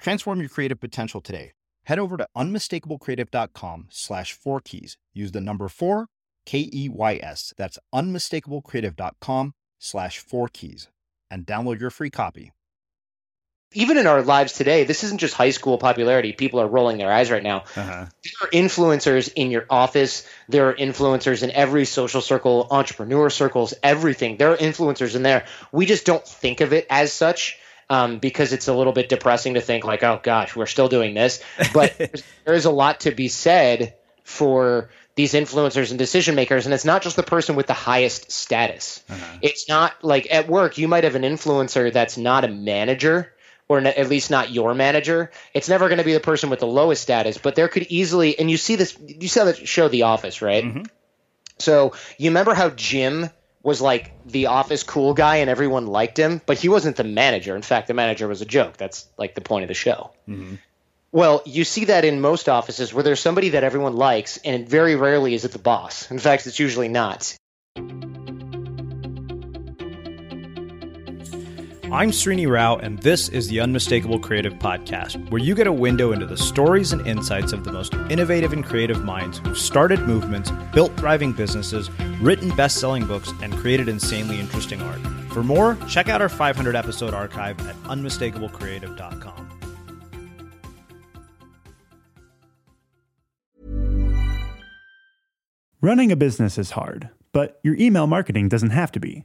Transform your creative potential today. Head over to unmistakablecreative.com slash four keys. Use the number four, K E Y S. That's unmistakablecreative.com slash four keys and download your free copy. Even in our lives today, this isn't just high school popularity. People are rolling their eyes right now. Uh-huh. There are influencers in your office. There are influencers in every social circle, entrepreneur circles, everything. There are influencers in there. We just don't think of it as such um, because it's a little bit depressing to think like, oh gosh, we're still doing this. But there is a lot to be said for these influencers and decision makers, and it's not just the person with the highest status. Uh-huh. It's not like at work you might have an influencer that's not a manager or at least not your manager. It's never going to be the person with the lowest status, but there could easily, and you see this, you saw the show The Office, right? Mm-hmm. So you remember how Jim was like the office cool guy and everyone liked him, but he wasn't the manager. In fact, the manager was a joke. That's like the point of the show. Mm-hmm. Well, you see that in most offices where there's somebody that everyone likes, and very rarely is it the boss. In fact, it's usually not. I'm Srini Rao, and this is the Unmistakable Creative Podcast, where you get a window into the stories and insights of the most innovative and creative minds who've started movements, built thriving businesses, written best selling books, and created insanely interesting art. For more, check out our 500 episode archive at unmistakablecreative.com. Running a business is hard, but your email marketing doesn't have to be.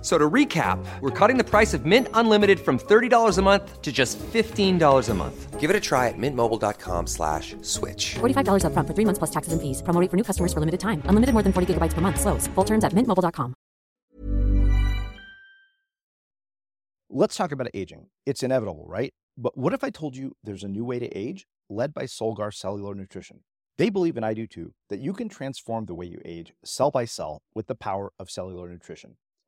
So to recap, we're cutting the price of Mint Unlimited from $30 a month to just $15 a month. Give it a try at mintmobile.com slash switch. $45 up front for three months plus taxes and fees. Promo for new customers for limited time. Unlimited more than 40 gigabytes per month. Slows. Full terms at mintmobile.com. Let's talk about aging. It's inevitable, right? But what if I told you there's a new way to age led by Solgar Cellular Nutrition? They believe, and I do too, that you can transform the way you age cell by cell with the power of cellular nutrition.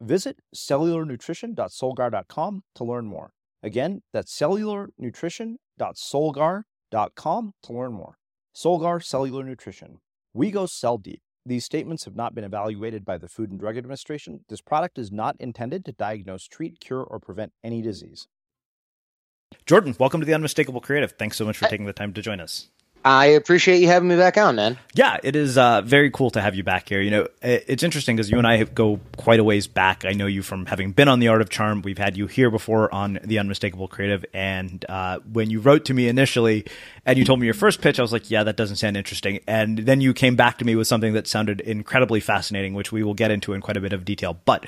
Visit cellularnutrition.solgar.com to learn more. Again, that's cellularnutrition.solgar.com to learn more. Solgar Cellular Nutrition. We go cell deep. These statements have not been evaluated by the Food and Drug Administration. This product is not intended to diagnose, treat, cure, or prevent any disease. Jordan, welcome to the Unmistakable Creative. Thanks so much for taking the time to join us. I appreciate you having me back on, man. Yeah, it is uh, very cool to have you back here. You know, it's interesting because you and I go quite a ways back. I know you from having been on The Art of Charm. We've had you here before on The Unmistakable Creative. And uh, when you wrote to me initially and you told me your first pitch, I was like, yeah, that doesn't sound interesting. And then you came back to me with something that sounded incredibly fascinating, which we will get into in quite a bit of detail. But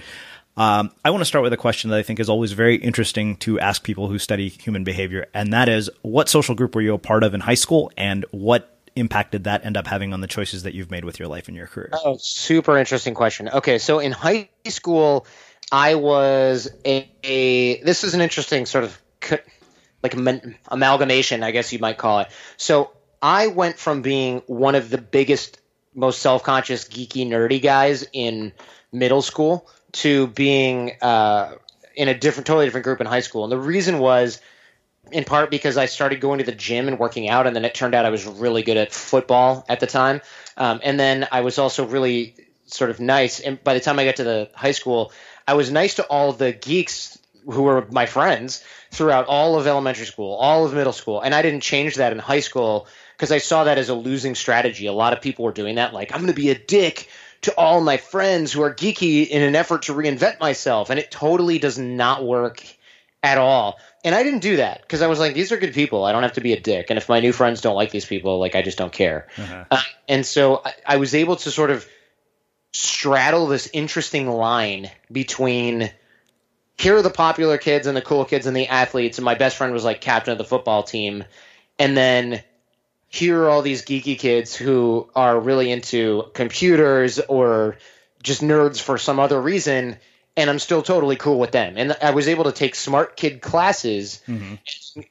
um, I want to start with a question that I think is always very interesting to ask people who study human behavior, and that is what social group were you a part of in high school, and what impact did that end up having on the choices that you've made with your life and your career? Oh, super interesting question. Okay, so in high school, I was a, a this is an interesting sort of like amalgamation, I guess you might call it. So I went from being one of the biggest, most self conscious, geeky, nerdy guys in middle school to being uh, in a different, totally different group in high school. And the reason was in part because I started going to the gym and working out, and then it turned out I was really good at football at the time. Um, and then I was also really sort of nice. And by the time I got to the high school, I was nice to all the geeks who were my friends throughout all of elementary school, all of middle school. And I didn't change that in high school because I saw that as a losing strategy. A lot of people were doing that, like, I'm going to be a dick to all my friends who are geeky in an effort to reinvent myself. And it totally does not work at all. And I didn't do that because I was like, these are good people. I don't have to be a dick. And if my new friends don't like these people, like, I just don't care. Uh-huh. Uh, and so I, I was able to sort of straddle this interesting line between here are the popular kids and the cool kids and the athletes. And my best friend was like captain of the football team. And then here are all these geeky kids who are really into computers or just nerds for some other reason and I'm still totally cool with them. And I was able to take smart kid classes, mm-hmm.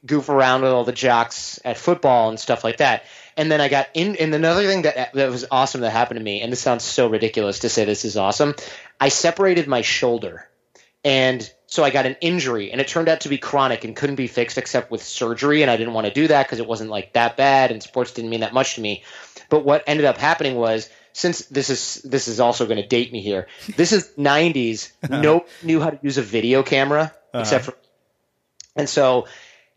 goof around with all the jocks at football and stuff like that. And then I got in. And another thing that that was awesome that happened to me, and this sounds so ridiculous to say this is awesome. I separated my shoulder, and so I got an injury, and it turned out to be chronic and couldn't be fixed except with surgery. And I didn't want to do that because it wasn't like that bad, and sports didn't mean that much to me. But what ended up happening was, since this is this is also going to date me here. This is '90s. no knew how to use a video camera uh-huh. except for, and so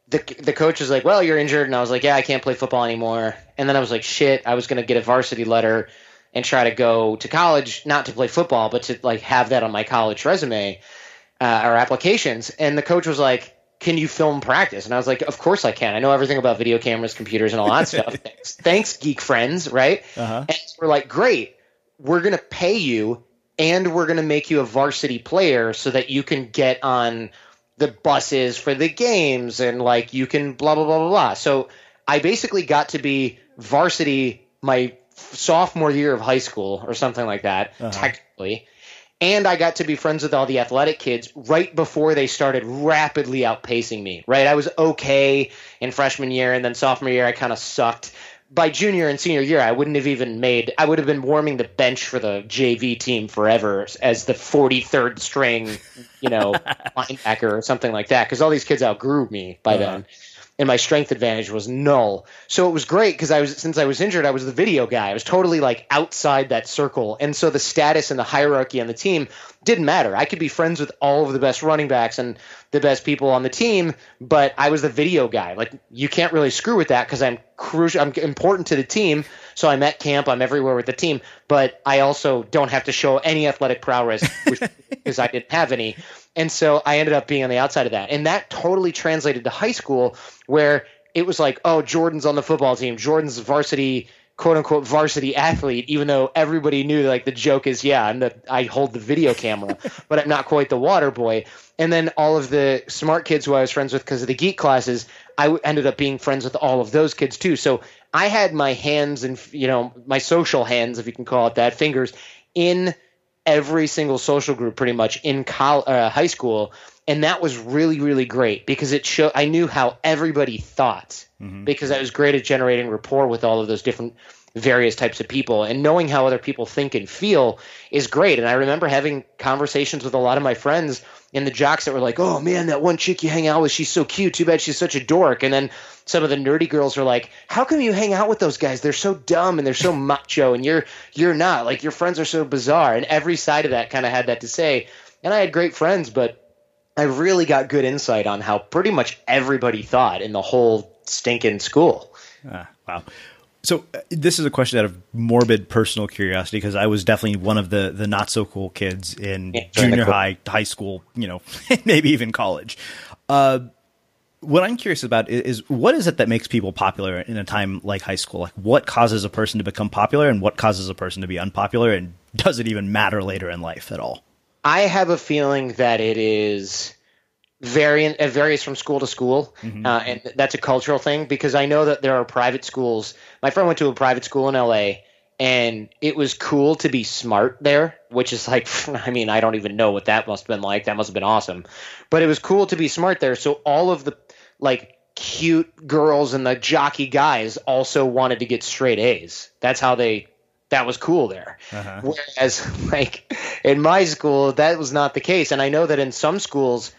the the coach was like, "Well, you're injured," and I was like, "Yeah, I can't play football anymore." And then I was like, "Shit!" I was going to get a varsity letter and try to go to college, not to play football, but to like have that on my college resume uh, or applications. And the coach was like, "Can you film practice?" And I was like, "Of course I can. I know everything about video cameras, computers, and all that stuff. Thanks, thanks, geek friends, right?" Uh-huh. And we're like, "Great, we're gonna pay you, and we're gonna make you a varsity player so that you can get on." the buses for the games and like you can blah blah blah blah blah. So I basically got to be varsity my sophomore year of high school or something like that, uh-huh. technically and I got to be friends with all the athletic kids right before they started rapidly outpacing me. Right, I was okay in freshman year, and then sophomore year I kind of sucked. By junior and senior year, I wouldn't have even made. I would have been warming the bench for the JV team forever as the 43rd string, you know, linebacker or something like that. Because all these kids outgrew me by uh-huh. then and my strength advantage was null. So it was great because I was since I was injured, I was the video guy. I was totally like outside that circle, and so the status and the hierarchy on the team didn't matter. I could be friends with all of the best running backs and the best people on the team, but I was the video guy. Like you can't really screw with that because I'm crucial. I'm important to the team. So I'm at camp. I'm everywhere with the team, but I also don't have to show any athletic prowess because I didn't have any. And so I ended up being on the outside of that. And that totally translated to high school where it was like, oh, Jordan's on the football team. Jordan's varsity, quote unquote, varsity athlete, even though everybody knew like the joke is, yeah, I'm the, I hold the video camera, but I'm not quite the water boy. And then all of the smart kids who I was friends with because of the geek classes, I ended up being friends with all of those kids too. So I had my hands and, you know, my social hands, if you can call it that, fingers in every single social group pretty much in college, uh, high school and that was really really great because it showed I knew how everybody thought mm-hmm. because I was great at generating rapport with all of those different various types of people and knowing how other people think and feel is great. And i remember having conversations with a lot of my friends in the jocks that were like oh man that one chick you hang out with she's so cute. Too bad she's such a dork. And then some of the nerdy girls are like how come you hang out with those guys? They're so dumb and they're so macho and you're you're not. Like your friends are so bizarre. And every side of that kind of had that to say. And i had great friends but i really got good insight on how pretty much everybody thought in the whole stinking school. Ah, wow so uh, this is a question out of morbid personal curiosity because I was definitely one of the the not so cool kids in yeah, junior high, high school, you know, maybe even college. Uh, what I'm curious about is, is, what is it that makes people popular in a time like high school? Like what causes a person to become popular and what causes a person to be unpopular and does it even matter later in life at all? I have a feeling that it is variant it varies from school to school mm-hmm. uh, and that's a cultural thing because i know that there are private schools my friend went to a private school in la and it was cool to be smart there which is like i mean i don't even know what that must have been like that must have been awesome but it was cool to be smart there so all of the like cute girls and the jockey guys also wanted to get straight a's that's how they that was cool there. Uh-huh. Whereas, like in my school, that was not the case. And I know that in some schools,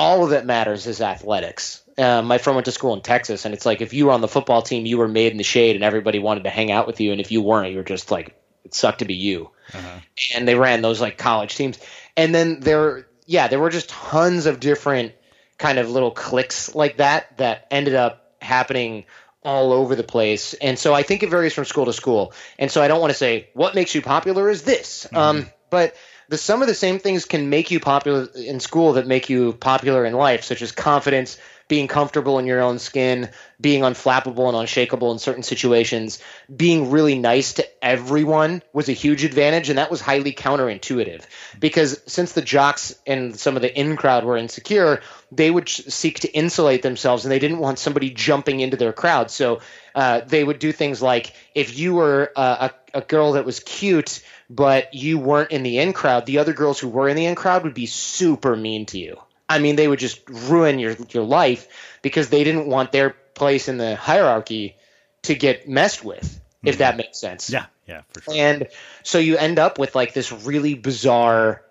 all of it matters is athletics. Uh, my friend went to school in Texas, and it's like if you were on the football team, you were made in the shade, and everybody wanted to hang out with you. And if you weren't, you were just like it sucked to be you. Uh-huh. And they ran those like college teams, and then there, yeah, there were just tons of different kind of little cliques like that that ended up happening all over the place. And so I think it varies from school to school. And so I don't want to say what makes you popular is this, mm-hmm. um, but the some of the same things can make you popular in school that make you popular in life, such as confidence, being comfortable in your own skin, being unflappable and unshakable in certain situations, being really nice to everyone was a huge advantage, and that was highly counterintuitive. Because since the jocks and some of the in crowd were insecure, they would seek to insulate themselves, and they didn't want somebody jumping into their crowd. So uh, they would do things like if you were a, a girl that was cute but you weren't in the in crowd, the other girls who were in the in crowd would be super mean to you. I mean, they would just ruin your your life because they didn't want their place in the hierarchy to get messed with, mm-hmm. if that makes sense. Yeah, yeah, for sure. And so you end up with like this really bizarre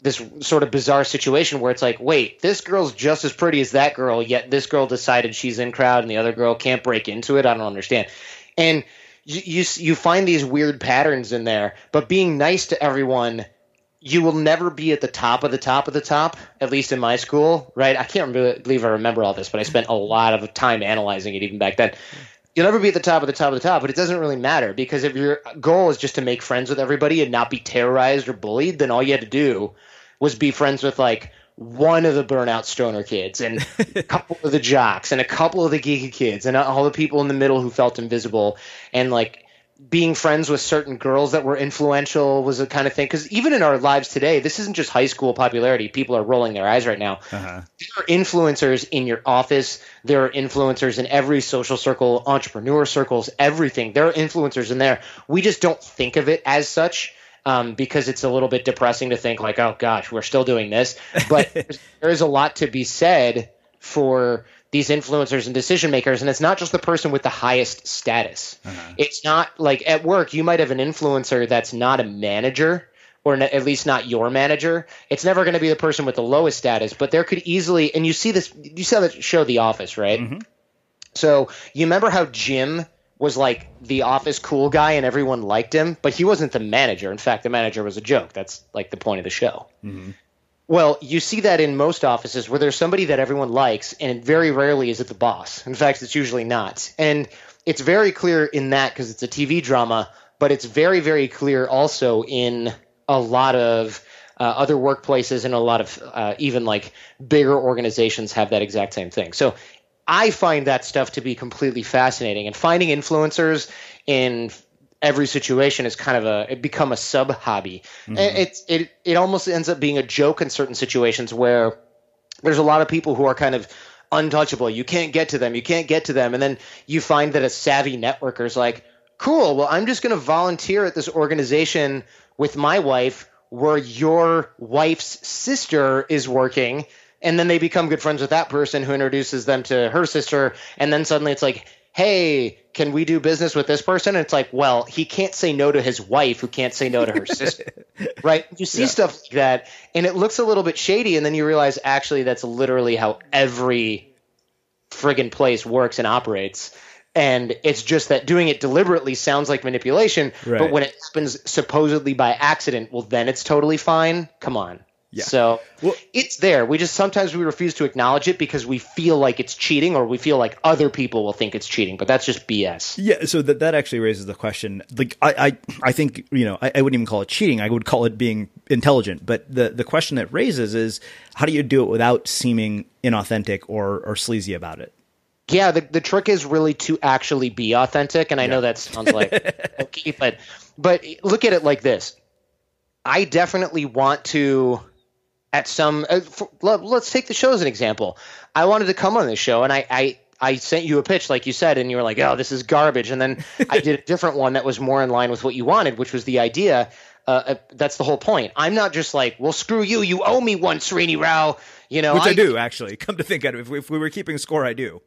this sort of bizarre situation where it's like, wait, this girl's just as pretty as that girl, yet this girl decided she's in crowd and the other girl can't break into it. I don't understand. And you, you find these weird patterns in there, but being nice to everyone you will never be at the top of the top of the top, at least in my school, right? I can't believe I remember all this, but I spent a lot of time analyzing it even back then. You'll never be at the top of the top of the top, but it doesn't really matter because if your goal is just to make friends with everybody and not be terrorized or bullied, then all you had to do was be friends with like one of the burnout stoner kids and a couple of the jocks and a couple of the geeky kids and all the people in the middle who felt invisible and like being friends with certain girls that were influential was a kind of thing. Because even in our lives today this isn't just high school popularity. People are rolling their eyes right now. Uh-huh. there are influencers in your office. There are influencers in every social circle entrepreneur circles everything. There are influencers in there. We just don't think of it as such um, because it's a little bit depressing to think like, oh gosh, we're still doing this. But there is a lot to be said for these influencers and decision makers, and it's not just the person with the highest status. Uh-huh. It's not like at work you might have an influencer that's not a manager. Or at least not your manager. It's never going to be the person with the lowest status, but there could easily, and you see this, you saw the show The Office, right? Mm-hmm. So you remember how Jim was like the office cool guy and everyone liked him, but he wasn't the manager. In fact, the manager was a joke. That's like the point of the show. Mm-hmm. Well, you see that in most offices where there's somebody that everyone likes, and very rarely is it the boss. In fact, it's usually not. And it's very clear in that because it's a TV drama, but it's very, very clear also in a lot of uh, other workplaces and a lot of uh, even like bigger organizations have that exact same thing. So I find that stuff to be completely fascinating, and finding influencers in every situation is kind of a it become a sub hobby. Mm-hmm. It it it almost ends up being a joke in certain situations where there's a lot of people who are kind of untouchable. You can't get to them. You can't get to them, and then you find that a savvy networker is like, cool. Well, I'm just going to volunteer at this organization with my wife where your wife's sister is working and then they become good friends with that person who introduces them to her sister and then suddenly it's like hey, can we do business with this person? And it's like, well, he can't say no to his wife, who can't say no to her sister, right? You see yeah. stuff like that, and it looks a little bit shady, and then you realize actually that's literally how every friggin' place works and operates. And it's just that doing it deliberately sounds like manipulation, right. but when it happens supposedly by accident, well, then it's totally fine. Come on. Yeah. So well, it's there. We just sometimes we refuse to acknowledge it because we feel like it's cheating or we feel like other people will think it's cheating, but that's just BS. Yeah. So that that actually raises the question. Like I I, I think you know I, I wouldn't even call it cheating. I would call it being intelligent. But the the question that raises is how do you do it without seeming inauthentic or or sleazy about it? Yeah, the, the trick is really to actually be authentic, and I yeah. know that sounds like okay, but but look at it like this. I definitely want to at some uh, for, let's take the show as an example. I wanted to come on this show and I, I I sent you a pitch like you said and you were like, "Oh, this is garbage." And then I did a different one that was more in line with what you wanted, which was the idea uh, uh, that's the whole point. I'm not just like, well, screw you. You owe me one, Srini Rao. You know, which I, I do actually. Come to think of it, if we, if we were keeping score, I do.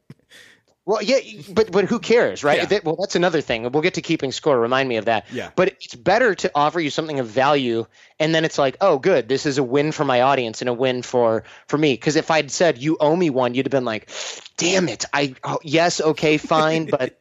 Well, yeah, but but who cares, right? Yeah. That, well, that's another thing. We'll get to keeping score. Remind me of that. Yeah. But it's better to offer you something of value, and then it's like, oh, good, this is a win for my audience and a win for for me. Because if I'd said you owe me one, you'd have been like, damn it, I oh, yes, okay, fine, but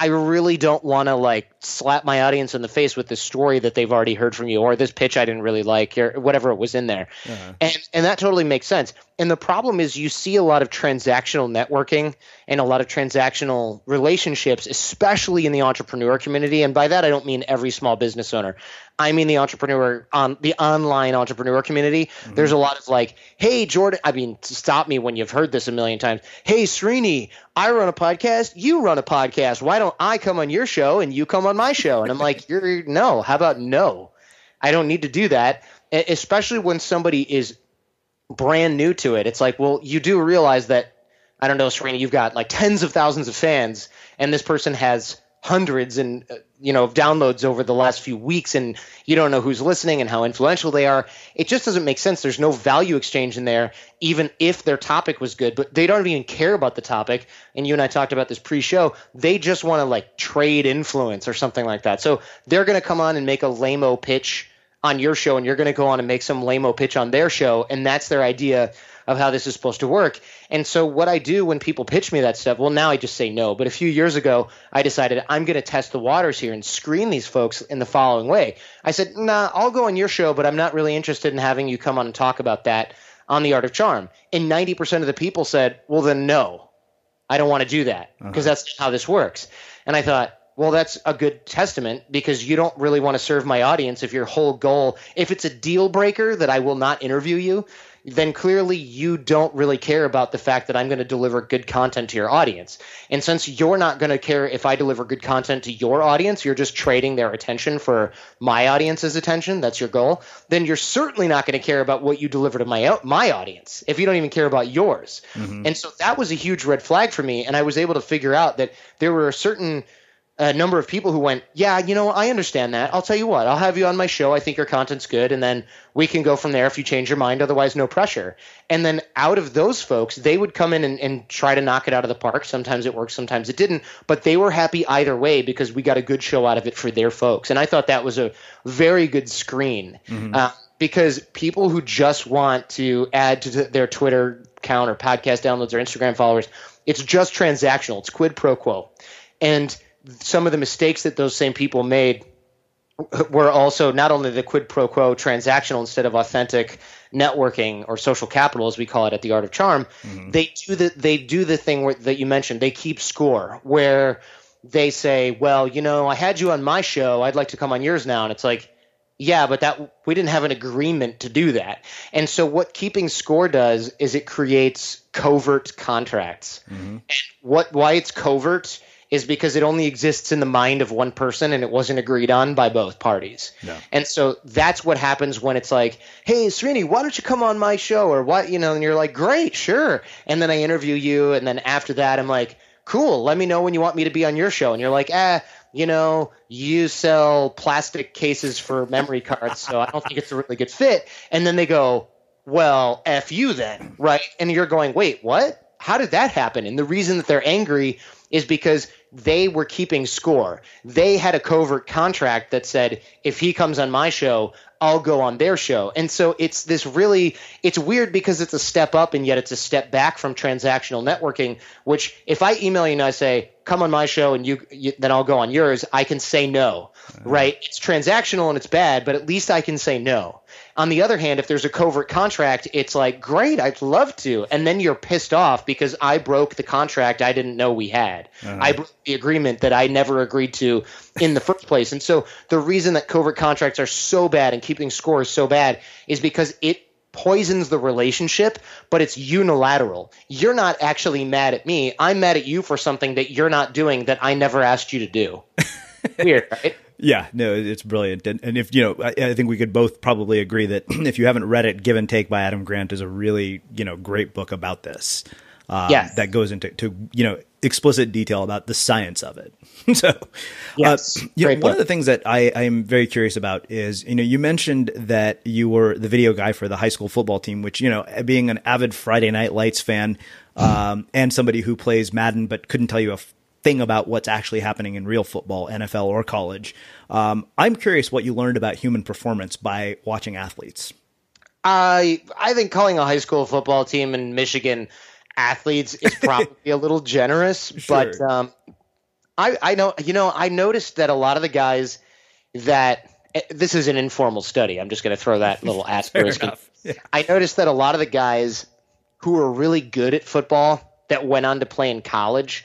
I really don't want to like slap my audience in the face with this story that they've already heard from you or this pitch I didn't really like or whatever it was in there. Uh-huh. And and that totally makes sense. And the problem is you see a lot of transactional networking and a lot of transactional relationships, especially in the entrepreneur community. And by that I don't mean every small business owner. I mean the entrepreneur on the online entrepreneur community. Mm-hmm. There's a lot of like, hey Jordan, I mean, stop me when you've heard this a million times. Hey Srini, I run a podcast, you run a podcast. Why don't I come on your show and you come on my show? And I'm like, you're no. How about no? I don't need to do that, especially when somebody is brand new to it. It's like, well, you do realize that I don't know, Srini, you've got like tens of thousands of fans, and this person has hundreds and uh, you know of downloads over the last few weeks and you don't know who's listening and how influential they are. It just doesn't make sense. There's no value exchange in there even if their topic was good. But they don't even care about the topic. And you and I talked about this pre-show. They just want to like trade influence or something like that. So they're going to come on and make a lameo pitch on your show and you're going to go on and make some lameo pitch on their show and that's their idea of how this is supposed to work. And so what I do when people pitch me that stuff, well, now I just say no. But a few years ago, I decided I'm going to test the waters here and screen these folks in the following way. I said, nah, I'll go on your show, but I'm not really interested in having you come on and talk about that on the art of charm. And 90% of the people said, well, then no, I don't want to do that because uh-huh. that's how this works. And I thought, well, that's a good testament because you don't really want to serve my audience if your whole goal, if it's a deal breaker that I will not interview you, then clearly you don't really care about the fact that I'm going to deliver good content to your audience. And since you're not going to care if I deliver good content to your audience, you're just trading their attention for my audience's attention. That's your goal. Then you're certainly not going to care about what you deliver to my my audience if you don't even care about yours. Mm-hmm. And so that was a huge red flag for me. And I was able to figure out that there were certain a number of people who went, Yeah, you know, I understand that. I'll tell you what, I'll have you on my show. I think your content's good. And then we can go from there if you change your mind. Otherwise, no pressure. And then out of those folks, they would come in and, and try to knock it out of the park. Sometimes it worked, sometimes it didn't. But they were happy either way because we got a good show out of it for their folks. And I thought that was a very good screen. Mm-hmm. Uh, because people who just want to add to their Twitter count or podcast downloads or Instagram followers, it's just transactional. It's quid pro quo. And some of the mistakes that those same people made were also not only the quid pro quo transactional instead of authentic networking or social capital as we call it at the art of charm mm-hmm. they do the they do the thing where, that you mentioned. They keep score where they say well you know i had you on my show. I'd like to come on yours now. And it's like yeah but that we didn't have an agreement to do that. And so what keeping score does is it creates covert contracts. Mm-hmm. and what why it's covert is because it only exists in the mind of one person and it wasn't agreed on by both parties. Yeah. And so that's what happens when it's like, hey, Srini, why don't you come on my show? Or what, you know, and you're like, great, sure. And then I interview you. And then after that, I'm like, cool, let me know when you want me to be on your show. And you're like, ah, you know, you sell plastic cases for memory cards, so I don't think it's a really good fit. And then they go, well, F you then, right? And you're going, wait, what? How did that happen? And the reason that they're angry is because they were keeping score. They had a covert contract that said if he comes on my show, I'll go on their show. And so it's this really it's weird because it's a step up and yet it's a step back from transactional networking, which if I email you and I say, "Come on my show and you, you then I'll go on yours," I can say no. Uh-huh. Right? It's transactional and it's bad, but at least I can say no. On the other hand, if there's a covert contract, it's like, "Great, I'd love to." And then you're pissed off because I broke the contract I didn't know we had. Uh-huh. I broke the agreement that I never agreed to in the first place. And so the reason that covert contracts are so bad and keeping score is so bad is because it poisons the relationship, but it's unilateral. You're not actually mad at me. I'm mad at you for something that you're not doing that I never asked you to do. Weird, right? Yeah, no, it's brilliant. And, and if, you know, I, I, think we could both probably agree that if you haven't read it, Give and Take by Adam Grant is a really, you know, great book about this. Uh, yes. That goes into, to, you know, explicit detail about the science of it. so, uh, yes, uh, you know, one of the things that I, I am very curious about is, you know, you mentioned that you were the video guy for the high school football team, which, you know, being an avid Friday Night Lights fan um, and somebody who plays Madden but couldn't tell you a thing about what's actually happening in real football, NFL or college. Um, I'm curious what you learned about human performance by watching athletes. I I think calling a high school football team in Michigan athletes is probably a little generous, sure. but um, I, I know you know I noticed that a lot of the guys that eh, this is an informal study. I'm just going to throw that little asterisk. Yeah. I noticed that a lot of the guys who were really good at football that went on to play in college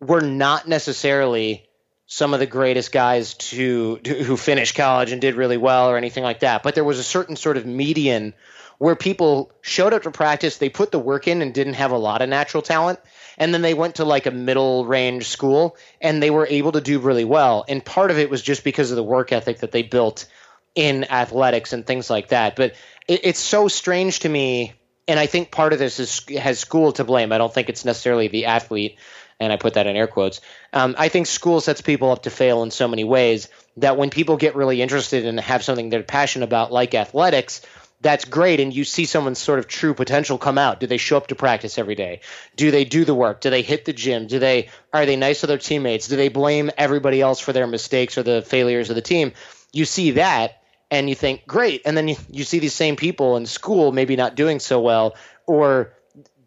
were not necessarily some of the greatest guys to, to who finished college and did really well or anything like that. But there was a certain sort of median where people showed up to practice, they put the work in and didn't have a lot of natural talent. And then they went to like a middle range school and they were able to do really well. And part of it was just because of the work ethic that they built in athletics and things like that. But it, it's so strange to me. And I think part of this is has school to blame. I don't think it's necessarily the athlete, and I put that in air quotes. Um, I think school sets people up to fail in so many ways that when people get really interested and have something they're passionate about, like athletics, that's great. And you see someone's sort of true potential come out. Do they show up to practice every day? Do they do the work? Do they hit the gym? Do they are they nice to their teammates? Do they blame everybody else for their mistakes or the failures of the team? You see that and you think great. And then you, you see these same people in school maybe not doing so well or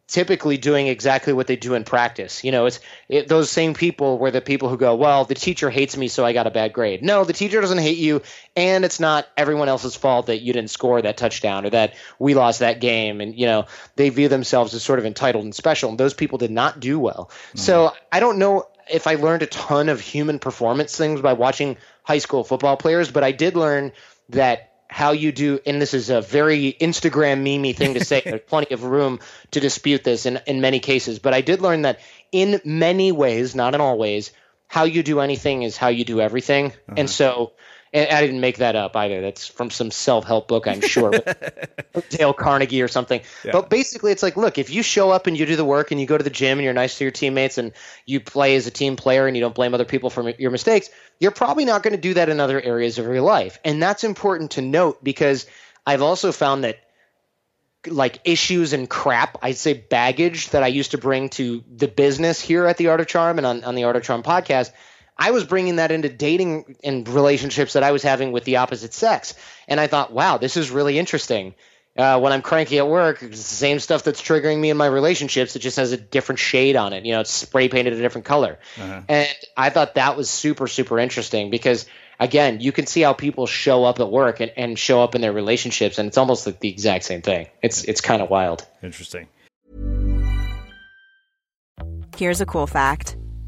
typically doing exactly what they do in practice. You know, it's it, those same people were the people who go, "Well, the teacher hates me, so I got a bad grade." No, the teacher doesn't hate you, and it's not everyone else's fault that you didn't score that touchdown or that we lost that game. And you know, they view themselves as sort of entitled and special, and those people did not do well. Mm-hmm. So I don't know if I learned a ton of human performance things by watching high school football players, but I did learn that how you do, and this is a very Instagram memey thing to say. There's plenty of room to dispute this in, in many cases, but I did learn that in many ways, not in all ways, how you do anything is how you do everything. Uh-huh. And so and I didn't make that up either. That's from some self help book, I'm sure. Dale Carnegie or something. Yeah. But basically, it's like, look, if you show up and you do the work and you go to the gym and you're nice to your teammates and you play as a team player and you don't blame other people for your mistakes, you're probably not going to do that in other areas of your life. And that's important to note because I've also found that like issues and crap, I'd say baggage that I used to bring to the business here at the Art of Charm and on, on the Art of Charm podcast – I was bringing that into dating and relationships that I was having with the opposite sex. And I thought, wow, this is really interesting. Uh, when I'm cranky at work, it's the same stuff that's triggering me in my relationships. It just has a different shade on it. You know, it's spray painted a different color. Uh-huh. And I thought that was super, super interesting because, again, you can see how people show up at work and, and show up in their relationships, and it's almost like the exact same thing. It's it's kind of wild. Interesting. Here's a cool fact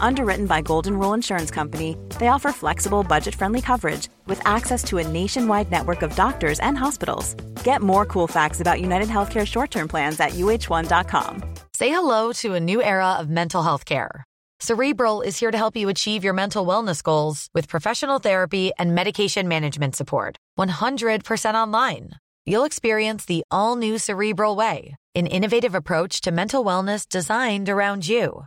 Underwritten by Golden Rule Insurance Company, they offer flexible, budget friendly coverage with access to a nationwide network of doctors and hospitals. Get more cool facts about United Healthcare short term plans at uhone.com. Say hello to a new era of mental health care. Cerebral is here to help you achieve your mental wellness goals with professional therapy and medication management support. 100% online. You'll experience the all new Cerebral Way, an innovative approach to mental wellness designed around you.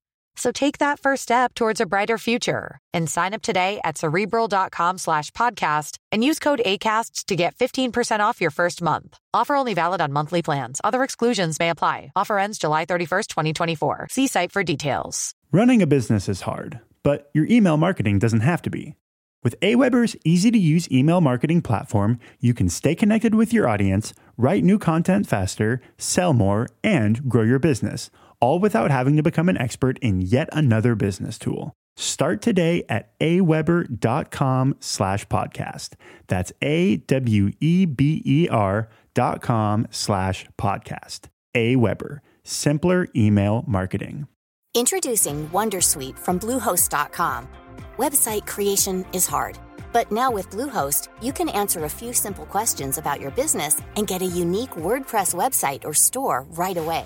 So take that first step towards a brighter future and sign up today at cerebral.com slash podcast and use code ACasts to get 15% off your first month. Offer only valid on monthly plans. Other exclusions may apply. Offer ends July 31st, 2024. See site for details. Running a business is hard, but your email marketing doesn't have to be. With Aweber's easy to use email marketing platform, you can stay connected with your audience, write new content faster, sell more, and grow your business, all without having to become an expert in yet another business tool. Start today at aweber.com slash podcast. That's A-W-E-B-E-R dot com slash podcast. Aweber, simpler email marketing. Introducing Wondersuite from Bluehost.com. Website creation is hard, but now with Bluehost, you can answer a few simple questions about your business and get a unique WordPress website or store right away.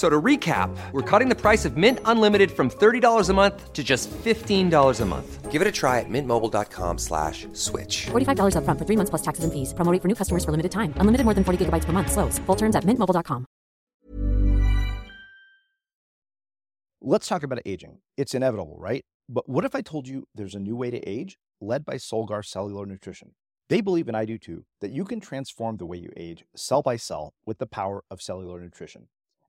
So to recap, we're cutting the price of Mint Unlimited from $30 a month to just $15 a month. Give it a try at mintmobile.com slash switch. $45 upfront for three months plus taxes and fees. Promo rate for new customers for limited time. Unlimited more than 40 gigabytes per month. Slows. Full terms at mintmobile.com. Let's talk about aging. It's inevitable, right? But what if I told you there's a new way to age led by Solgar Cellular Nutrition? They believe, and I do too, that you can transform the way you age cell by cell with the power of cellular nutrition.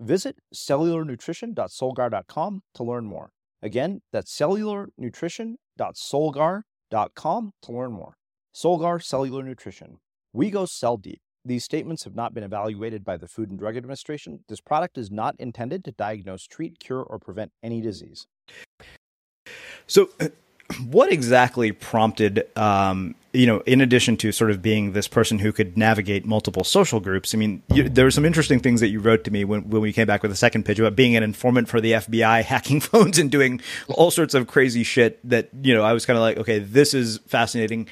Visit cellularnutrition.solgar.com to learn more. Again, that's cellularnutrition.solgar.com to learn more. Solgar Cellular Nutrition. We go cell deep. These statements have not been evaluated by the Food and Drug Administration. This product is not intended to diagnose, treat, cure, or prevent any disease. So, what exactly prompted um, you know in addition to sort of being this person who could navigate multiple social groups i mean you, there were some interesting things that you wrote to me when, when we came back with the second pitch about being an informant for the fbi hacking phones and doing all sorts of crazy shit that you know i was kind of like okay this is fascinating.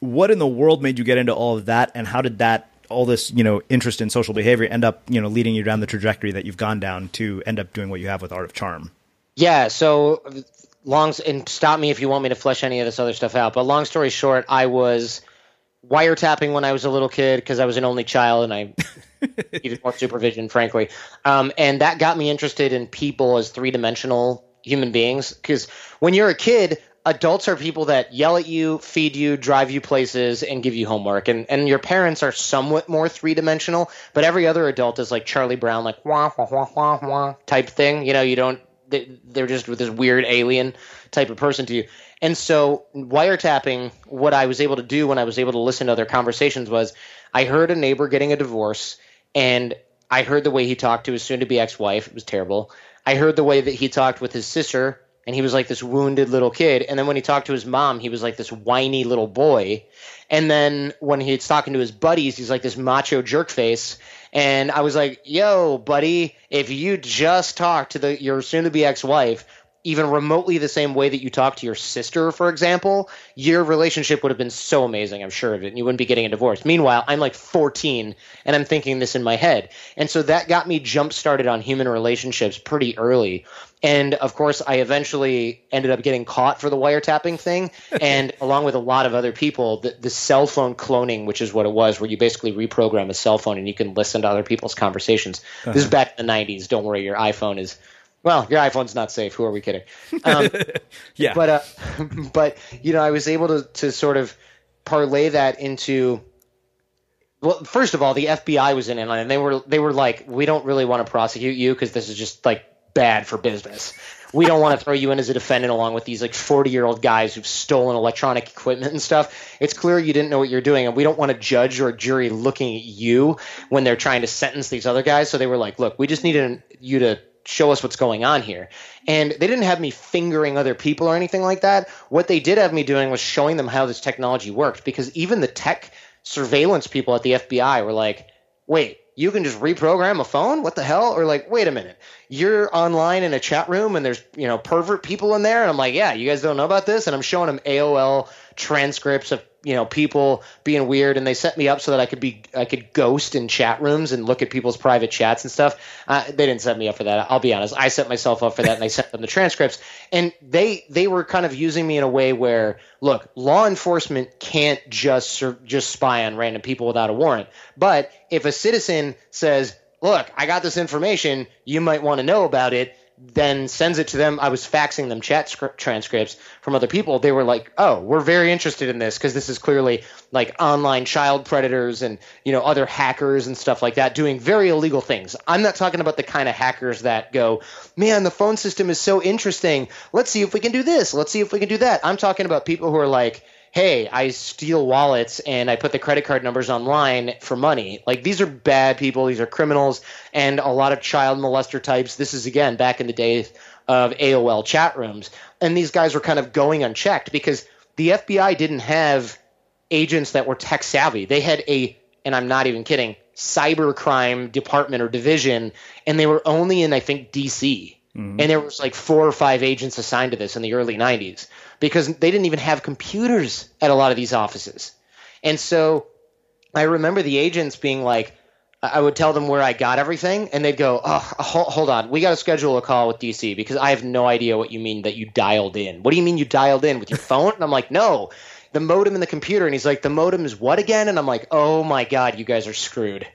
What in the world made you get into all of that and how did that all this you know interest in social behavior end up you know leading you down the trajectory that you've gone down to end up doing what you have with art of charm? Yeah so long and stop me if you want me to flesh any of this other stuff out. But long story short, I was wiretapping when I was a little kid because I was an only child and I needed more supervision, frankly. Um, and that got me interested in people as three dimensional human beings. Because when you're a kid, adults are people that yell at you, feed you, drive you places, and give you homework. And and your parents are somewhat more three dimensional, but every other adult is like Charlie Brown, like wah wah wah wah wah type thing. You know, you don't they're just with this weird alien type of person to you. And so wiretapping, what I was able to do when I was able to listen to other conversations was I heard a neighbor getting a divorce and I heard the way he talked to his soon to be ex wife. It was terrible. I heard the way that he talked with his sister and he was like this wounded little kid. And then when he talked to his mom, he was like this whiny little boy. And then when he's talking to his buddies, he's like this macho jerk face. And I was like, yo, buddy, if you just talked to the your soon to be ex wife, even remotely the same way that you talk to your sister, for example, your relationship would have been so amazing, I'm sure of it, and you wouldn't be getting a divorce. Meanwhile, I'm like 14 and I'm thinking this in my head. And so that got me jump started on human relationships pretty early. And of course, I eventually ended up getting caught for the wiretapping thing. and along with a lot of other people, the, the cell phone cloning, which is what it was, where you basically reprogram a cell phone and you can listen to other people's conversations. Uh-huh. This is back in the 90s. Don't worry, your iPhone is well, your iPhone's not safe. Who are we kidding? Um, yeah. But uh, but you know, I was able to to sort of parlay that into. Well, first of all, the FBI was in it, and they were they were like, we don't really want to prosecute you because this is just like bad for business. We don't want to throw you in as a defendant along with these like 40 year old guys who've stolen electronic equipment and stuff. It's clear you didn't know what you're doing, and we don't want a judge or a jury looking at you when they're trying to sentence these other guys. So they were like, look, we just needed you to show us what's going on here. And they didn't have me fingering other people or anything like that. What they did have me doing was showing them how this technology worked because even the tech surveillance people at the FBI were like, wait, you can just reprogram a phone? What the hell? Or like, wait a minute, you're online in a chat room and there's, you know, pervert people in there. And I'm like, yeah, you guys don't know about this? And I'm showing them AOL transcripts of you know people being weird and they set me up so that i could be i could ghost in chat rooms and look at people's private chats and stuff. Uh, they didn't set me up for that. I'll be honest. I set myself up for that and i sent them the transcripts. And they they were kind of using me in a way where look law enforcement can't just just spy on random people without a warrant. But if a citizen says look i got this information you might want to know about it then sends it to them. I was faxing them chat script transcripts from other people. They were like, "Oh, we're very interested in this because this is clearly like online child predators and you know other hackers and stuff like that doing very illegal things." I'm not talking about the kind of hackers that go, "Man, the phone system is so interesting. Let's see if we can do this. Let's see if we can do that." I'm talking about people who are like hey, I steal wallets and I put the credit card numbers online for money. Like these are bad people, these are criminals, and a lot of child molester types. This is again back in the days of AOL chat rooms, and these guys were kind of going unchecked because the FBI didn't have agents that were tech savvy. They had a, and I'm not even kidding, cybercrime department or division, and they were only in I think DC. Mm-hmm. And there was like four or five agents assigned to this in the early 90s because they didn't even have computers at a lot of these offices. And so I remember the agents being like, I would tell them where I got everything, and they'd go, "Oh, hold on, we got to schedule a call with DC because I have no idea what you mean that you dialed in. What do you mean you dialed in with your phone?" And I'm like, "No, the modem in the computer." And he's like, "The modem is what again?" And I'm like, "Oh my god, you guys are screwed."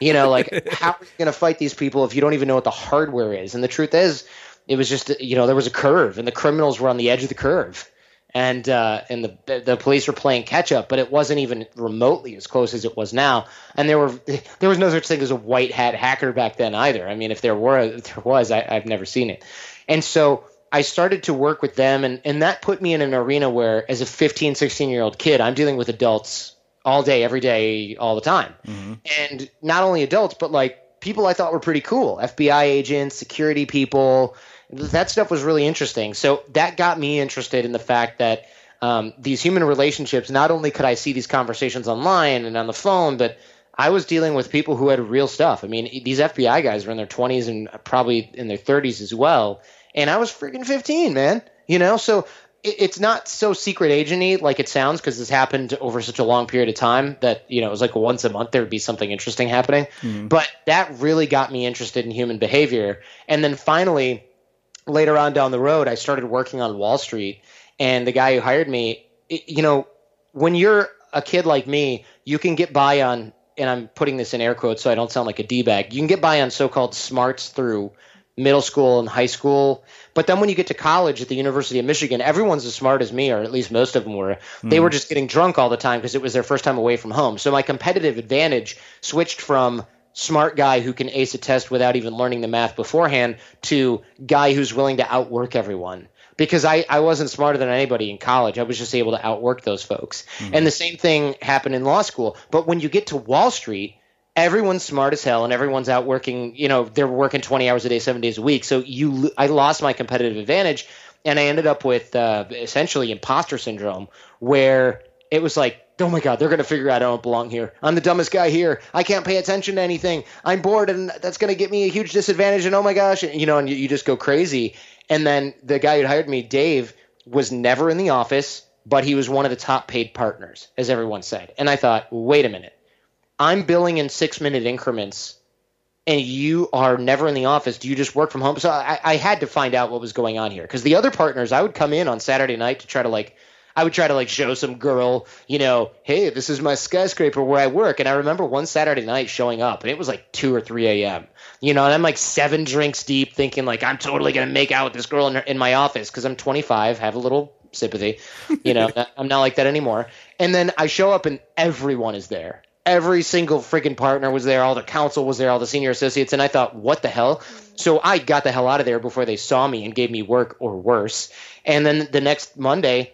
You know, like how are you going to fight these people if you don't even know what the hardware is? And the truth is, it was just you know there was a curve, and the criminals were on the edge of the curve and uh, and the the police were playing catch up, but it wasn't even remotely as close as it was now. And there were there was no such thing as a white hat hacker back then either. I mean, if there were, if there was, I, I've never seen it. And so I started to work with them, and and that put me in an arena where, as a 15, 16 year old kid, I'm dealing with adults all day, every day, all the time, mm-hmm. and not only adults, but like people I thought were pretty cool, FBI agents, security people that stuff was really interesting. So that got me interested in the fact that um, these human relationships, not only could I see these conversations online and on the phone, but I was dealing with people who had real stuff. I mean, these FBI guys were in their 20s and probably in their 30s as well. And I was freaking 15, man. You know, so it's not so secret agenty like it sounds because this happened over such a long period of time that you know it was like once a month there would be something interesting happening. Mm-hmm. But that really got me interested in human behavior. And then finally, later on down the road, I started working on Wall Street, and the guy who hired me, it, you know, when you're a kid like me, you can get by on, and I'm putting this in air quotes so I don't sound like a d bag. You can get by on so-called smarts through middle school and high school. But then when you get to college at the University of Michigan, everyone's as smart as me, or at least most of them were. Mm. They hmm. were just getting drunk all the time because it was their first time away from home. So my competitive advantage switched from smart guy who can ace a test without even learning the math beforehand to guy who's willing to outwork everyone because I, I wasn't smarter than anybody in college. I was just able to outwork those folks. Mm-hmm. And the same thing happened in law school. But when you get to Wall Street, everyone's smart as hell and everyone's out working, you know, they're working 20 hours a day, seven days a week. So you, I lost my competitive advantage and I ended up with uh, essentially imposter syndrome where it was like oh my god, they're going to figure out I don't belong here. I'm the dumbest guy here. I can't pay attention to anything. I'm bored, and that's going to get me a huge disadvantage. And oh my gosh, you know, and you, you just go crazy. And then the guy who hired me, Dave, was never in the office, but he was one of the top paid partners, as everyone said. And I thought, wait a minute. I'm billing in six minute increments and you are never in the office. Do you just work from home? So I, I had to find out what was going on here because the other partners, I would come in on Saturday night to try to like, I would try to like show some girl, you know, hey, this is my skyscraper where I work. And I remember one Saturday night showing up and it was like 2 or 3 a.m. You know, and I'm like seven drinks deep thinking like I'm totally going to make out with this girl in, her, in my office because I'm 25, have a little sympathy. You know, I'm not like that anymore. And then I show up and everyone is there every single freaking partner was there, all the counsel was there, all the senior associates, and I thought, what the hell? Mm. So I got the hell out of there before they saw me and gave me work or worse. And then the next Monday,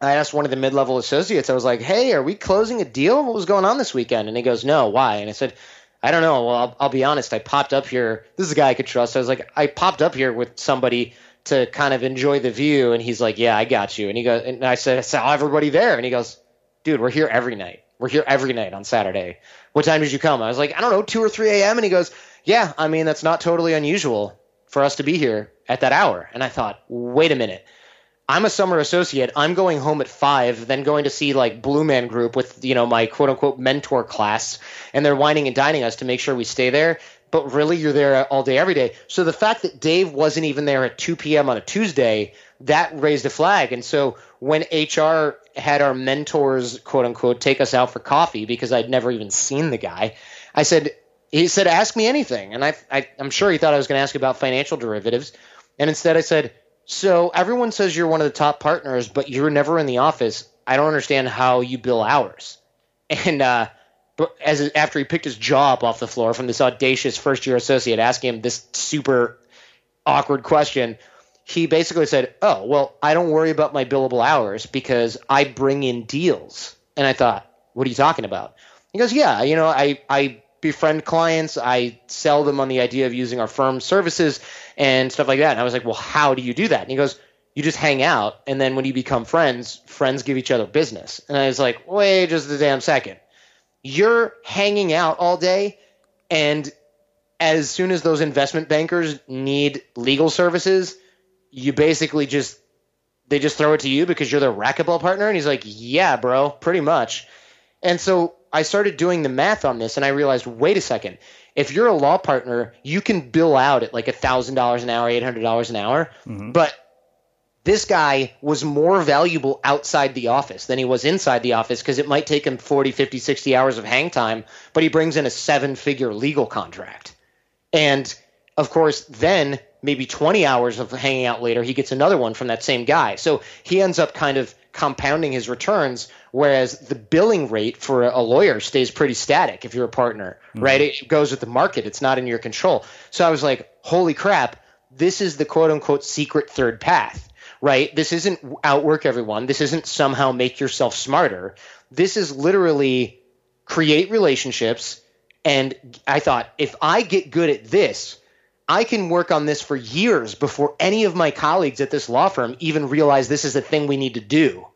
I asked one of the mid-level associates, I was like, "Hey, are we closing a deal? What was going on this weekend?" And he goes, "No, why?" And I said, "I don't know. Well, I'll, I'll be honest. I popped up here. This is a guy I could trust. I was like, I popped up here with somebody." To kind of enjoy the view, and he's like, "Yeah, I got you." And he goes, and I said, "I saw everybody there," and he goes, "Dude, we're here every night." We're here every night on Saturday. What time did you come? I was like, I don't know, 2 or 3 a.m. And he goes, Yeah, I mean, that's not totally unusual for us to be here at that hour. And I thought, wait a minute. I'm a summer associate. I'm going home at five, then going to see like Blue Man Group with you know my quote unquote mentor class, and they're whining and dining us to make sure we stay there. But really, you're there all day, every day. So the fact that Dave wasn't even there at 2 p.m. on a Tuesday, that raised a flag. And so when HR had our mentors, quote unquote, take us out for coffee because I'd never even seen the guy. I said, he said, ask me anything. And I, I am sure he thought I was going to ask about financial derivatives. And instead I said, so everyone says you're one of the top partners, but you're never in the office. I don't understand how you bill hours. And, uh, as after he picked his jaw off the floor from this audacious first year associate asking him this super awkward question, he basically said, "Oh, well, I don't worry about my billable hours because I bring in deals." And I thought, "What are you talking about?" He goes, "Yeah, you know, I I befriend clients, I sell them on the idea of using our firm services and stuff like that." And I was like, "Well, how do you do that?" And he goes, "You just hang out, and then when you become friends, friends give each other business." And I was like, "Wait just a damn second. You're hanging out all day and as soon as those investment bankers need legal services, you basically just they just throw it to you because you're their racquetball partner and he's like yeah bro pretty much and so i started doing the math on this and i realized wait a second if you're a law partner you can bill out at like a $1000 an hour $800 an hour mm-hmm. but this guy was more valuable outside the office than he was inside the office because it might take him 40 50 60 hours of hang time but he brings in a seven figure legal contract and of course then maybe 20 hours of hanging out later, he gets another one from that same guy. So he ends up kind of compounding his returns, whereas the billing rate for a lawyer stays pretty static if you're a partner, mm-hmm. right? It goes with the market, it's not in your control. So I was like, holy crap, this is the quote unquote secret third path, right? This isn't outwork everyone. This isn't somehow make yourself smarter. This is literally create relationships. And I thought, if I get good at this, I can work on this for years before any of my colleagues at this law firm even realize this is a thing we need to do.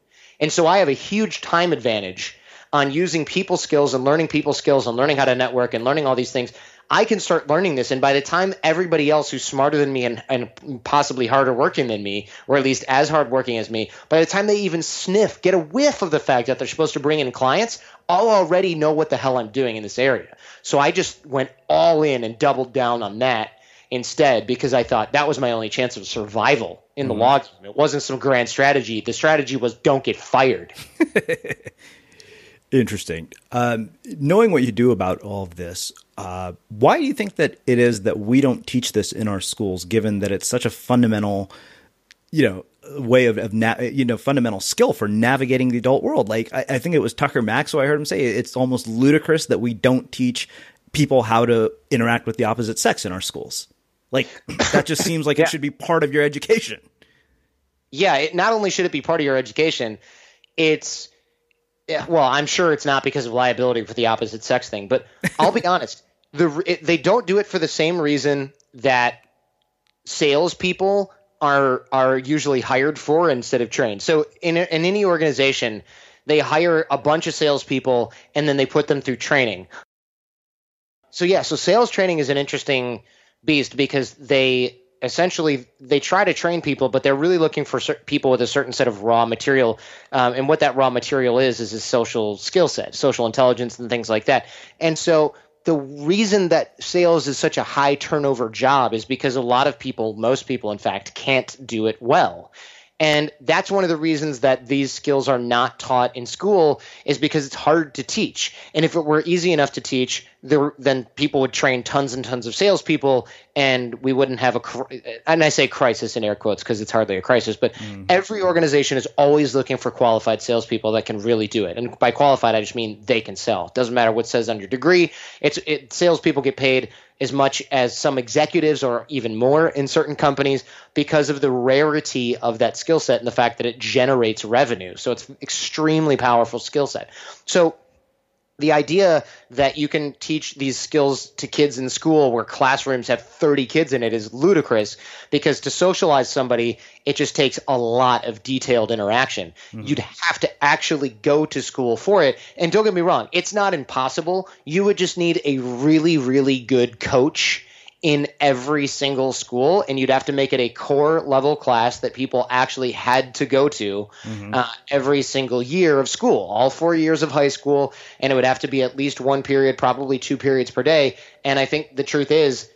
And so I have a huge time advantage on using people skills and learning people skills and learning how to network and learning all these things. I can start learning this. And by the time everybody else who's smarter than me and, and possibly harder working than me, or at least as hard working as me, by the time they even sniff, get a whiff of the fact that they're supposed to bring in clients, I'll already know what the hell I'm doing in this area. So I just went all in and doubled down on that instead because I thought that was my only chance of survival in the mm-hmm. law game. It wasn't some grand strategy. The strategy was don't get fired. Interesting. Um, knowing what you do about all of this, uh, why do you think that it is that we don't teach this in our schools, given that it's such a fundamental, you know, way of, of na- you know fundamental skill for navigating the adult world. Like I, I, think it was Tucker Max Maxwell. I heard him say it's almost ludicrous that we don't teach people how to interact with the opposite sex in our schools. Like that just seems like yeah. it should be part of your education. Yeah, it, not only should it be part of your education, it's well, I'm sure it's not because of liability for the opposite sex thing, but I'll be honest, the it, they don't do it for the same reason that salespeople are are usually hired for instead of trained. So in in any organization, they hire a bunch of salespeople and then they put them through training. So yeah, so sales training is an interesting beast because they essentially they try to train people, but they're really looking for people with a certain set of raw material. Um, and what that raw material is is a social skill set, social intelligence, and things like that. And so the reason that sales is such a high turnover job is because a lot of people, most people, in fact, can't do it well. And that's one of the reasons that these skills are not taught in school is because it's hard to teach. And if it were easy enough to teach, there, then people would train tons and tons of salespeople, and we wouldn't have a. And I say crisis in air quotes because it's hardly a crisis, but mm. every organization is always looking for qualified salespeople that can really do it. And by qualified, I just mean they can sell. It doesn't matter what says on your degree. It's it, salespeople get paid as much as some executives or even more in certain companies because of the rarity of that skill set and the fact that it generates revenue. So it's extremely powerful skill set. So the idea that you can teach these skills to kids in school where classrooms have 30 kids in it is ludicrous because to socialize somebody it just takes a lot of detailed interaction. Mm-hmm. you'd have to actually go to school for it. And don't get me wrong it's not impossible. You would just need a really really good coach in every single school, and you'd have to make it a core level class that people actually had to go to mm-hmm. uh, every single year of school, all four years of high school, and it would have to be at least one period, probably two periods per day. And I think the truth is,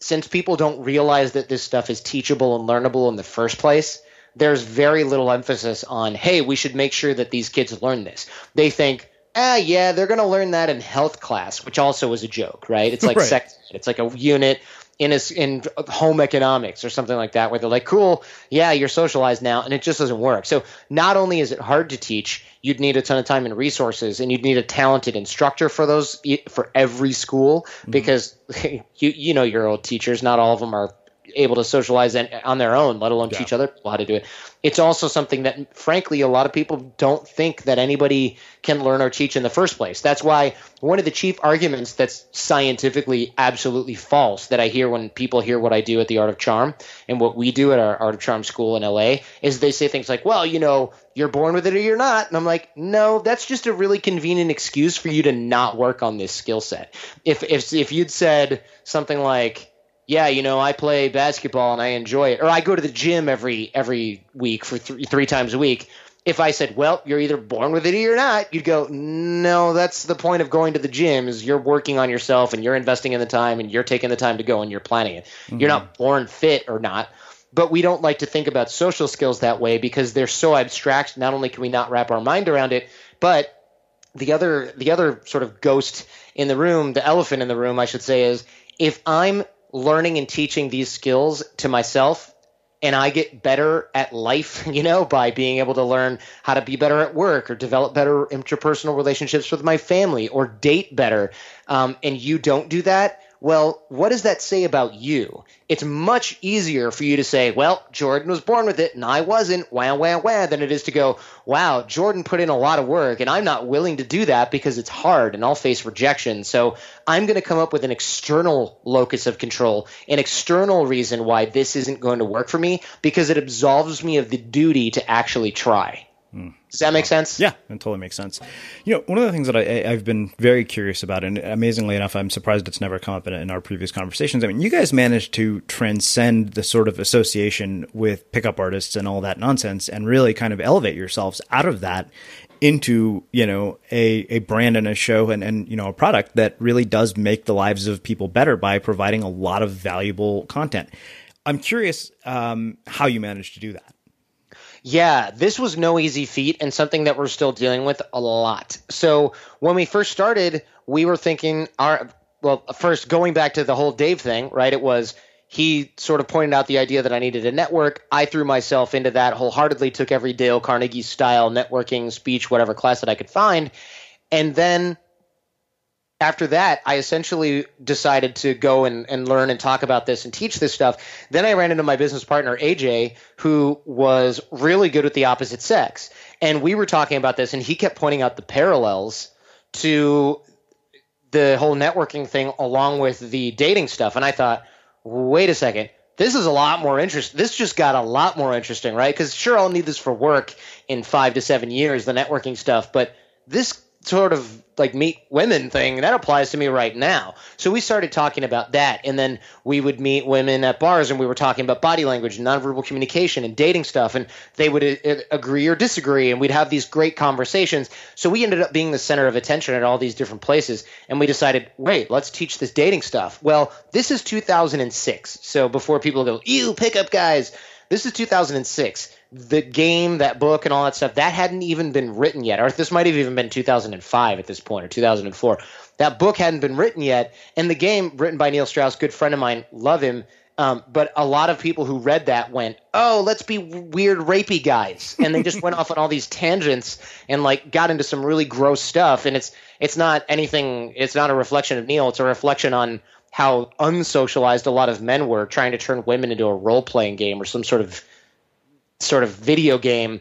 since people don't realize that this stuff is teachable and learnable in the first place, there's very little emphasis on, hey, we should make sure that these kids learn this. They think, ah, yeah, they're going to learn that in health class, which also was a joke, right? It's like right. sex. It's like a unit in a, in home economics or something like that, where they're like, cool, yeah, you're socialized now, and it just doesn't work. So not only is it hard to teach, you'd need a ton of time and resources, and you'd need a talented instructor for those for every school mm-hmm. because you you know your old teachers, not all of them are able to socialize on their own, let alone yeah. teach other people how to do it. It's also something that, frankly, a lot of people don't think that anybody can learn or teach in the first place. That's why one of the chief arguments that's scientifically absolutely false that I hear when people hear what I do at the Art of Charm and what we do at our Art of Charm school in LA is they say things like, well, you know, you're born with it or you're not. And I'm like, no, that's just a really convenient excuse for you to not work on this skill set. If, if, if you'd said something like, yeah, you know, I play basketball and I enjoy it, or I go to the gym every every week for th- three times a week. If I said, "Well, you're either born with it or you're not," you'd go, "No, that's the point of going to the gym is you're working on yourself and you're investing in the time and you're taking the time to go and you're planning it. Mm-hmm. You're not born fit or not." But we don't like to think about social skills that way because they're so abstract. Not only can we not wrap our mind around it, but the other the other sort of ghost in the room, the elephant in the room, I should say, is if I'm learning and teaching these skills to myself and I get better at life, you know, by being able to learn how to be better at work or develop better interpersonal relationships with my family or date better. Um, and you don't do that, well, what does that say about you? It's much easier for you to say, well, Jordan was born with it and I wasn't, wah, wah, wah, than it is to go, wow, Jordan put in a lot of work and I'm not willing to do that because it's hard and I'll face rejection. So I'm going to come up with an external locus of control, an external reason why this isn't going to work for me because it absolves me of the duty to actually try. Does that make sense? Yeah, it totally makes sense. You know, one of the things that I, have been very curious about, and amazingly enough, I'm surprised it's never come up in, in, our previous conversations. I mean, you guys managed to transcend the sort of association with pickup artists and all that nonsense and really kind of elevate yourselves out of that into, you know, a, a brand and a show and, and, you know, a product that really does make the lives of people better by providing a lot of valuable content. I'm curious um, how you managed to do that. Yeah, this was no easy feat and something that we're still dealing with a lot. So when we first started, we were thinking our well, first going back to the whole Dave thing, right? It was he sort of pointed out the idea that I needed a network. I threw myself into that wholeheartedly, took every Dale Carnegie style networking speech, whatever class that I could find. And then after that, I essentially decided to go and, and learn and talk about this and teach this stuff. Then I ran into my business partner, AJ, who was really good with the opposite sex. And we were talking about this, and he kept pointing out the parallels to the whole networking thing along with the dating stuff. And I thought, wait a second. This is a lot more interesting. This just got a lot more interesting, right? Because sure, I'll need this for work in five to seven years, the networking stuff, but this sort of like meet women thing that applies to me right now. So we started talking about that and then we would meet women at bars and we were talking about body language and nonverbal communication and dating stuff and they would uh, agree or disagree and we'd have these great conversations. So we ended up being the center of attention at all these different places and we decided wait let's teach this dating stuff. Well this is 2006 so before people go you pickup guys this is 2006 the game, that book, and all that stuff, that hadn't even been written yet. Or this might have even been 2005 at this point, or 2004. That book hadn't been written yet. And the game, written by Neil Strauss, good friend of mine, love him. Um, but a lot of people who read that went, "Oh, let's be weird, rapey guys," and they just went off on all these tangents and like got into some really gross stuff. And it's it's not anything. It's not a reflection of Neil. It's a reflection on how unsocialized a lot of men were trying to turn women into a role playing game or some sort of sort of video game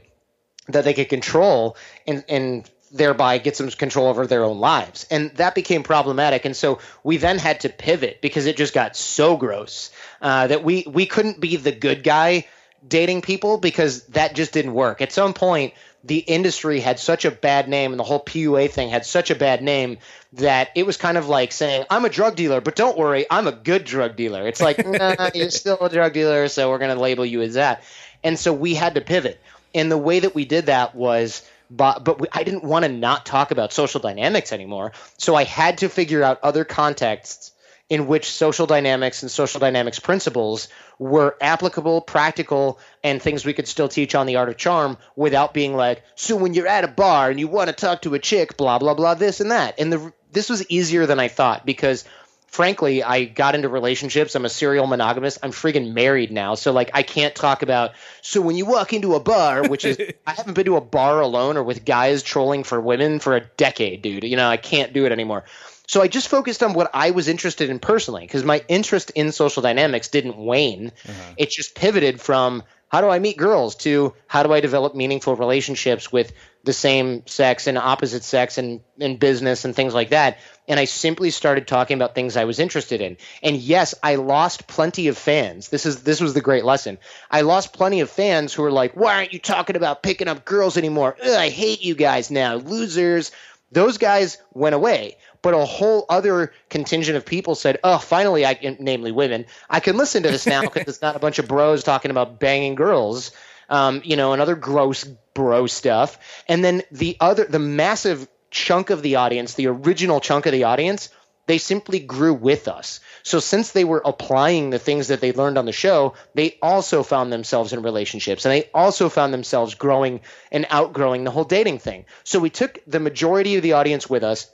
that they could control and and thereby get some control over their own lives. And that became problematic. And so we then had to pivot because it just got so gross uh, that we we couldn't be the good guy dating people because that just didn't work. At some point, the industry had such a bad name and the whole PUA thing had such a bad name that it was kind of like saying, I'm a drug dealer, but don't worry, I'm a good drug dealer. It's like, nah, you're still a drug dealer, so we're going to label you as that. And so we had to pivot. And the way that we did that was but but we, I didn't want to not talk about social dynamics anymore. So I had to figure out other contexts in which social dynamics and social dynamics principles were applicable, practical, and things we could still teach on the art of charm without being like, so when you're at a bar and you want to talk to a chick, blah blah blah, this and that. And the this was easier than I thought because frankly, I got into relationships. I'm a serial monogamous. I'm freaking married now. So like I can't talk about so when you walk into a bar, which is I haven't been to a bar alone or with guys trolling for women for a decade, dude. You know, I can't do it anymore. So I just focused on what I was interested in personally because my interest in social dynamics didn't wane. Uh-huh. It just pivoted from how do I meet girls to how do I develop meaningful relationships with the same sex and opposite sex and in business and things like that. And I simply started talking about things I was interested in. And yes, I lost plenty of fans. This is this was the great lesson. I lost plenty of fans who were like, "Why aren't you talking about picking up girls anymore? Ugh, I hate you guys now, losers." Those guys went away but a whole other contingent of people said, "Oh, finally, I can, namely women, I can listen to this now because it's not a bunch of bros talking about banging girls." Um, you know, and other gross bro stuff. And then the other, the massive chunk of the audience, the original chunk of the audience, they simply grew with us. So since they were applying the things that they learned on the show, they also found themselves in relationships and they also found themselves growing and outgrowing the whole dating thing. So we took the majority of the audience with us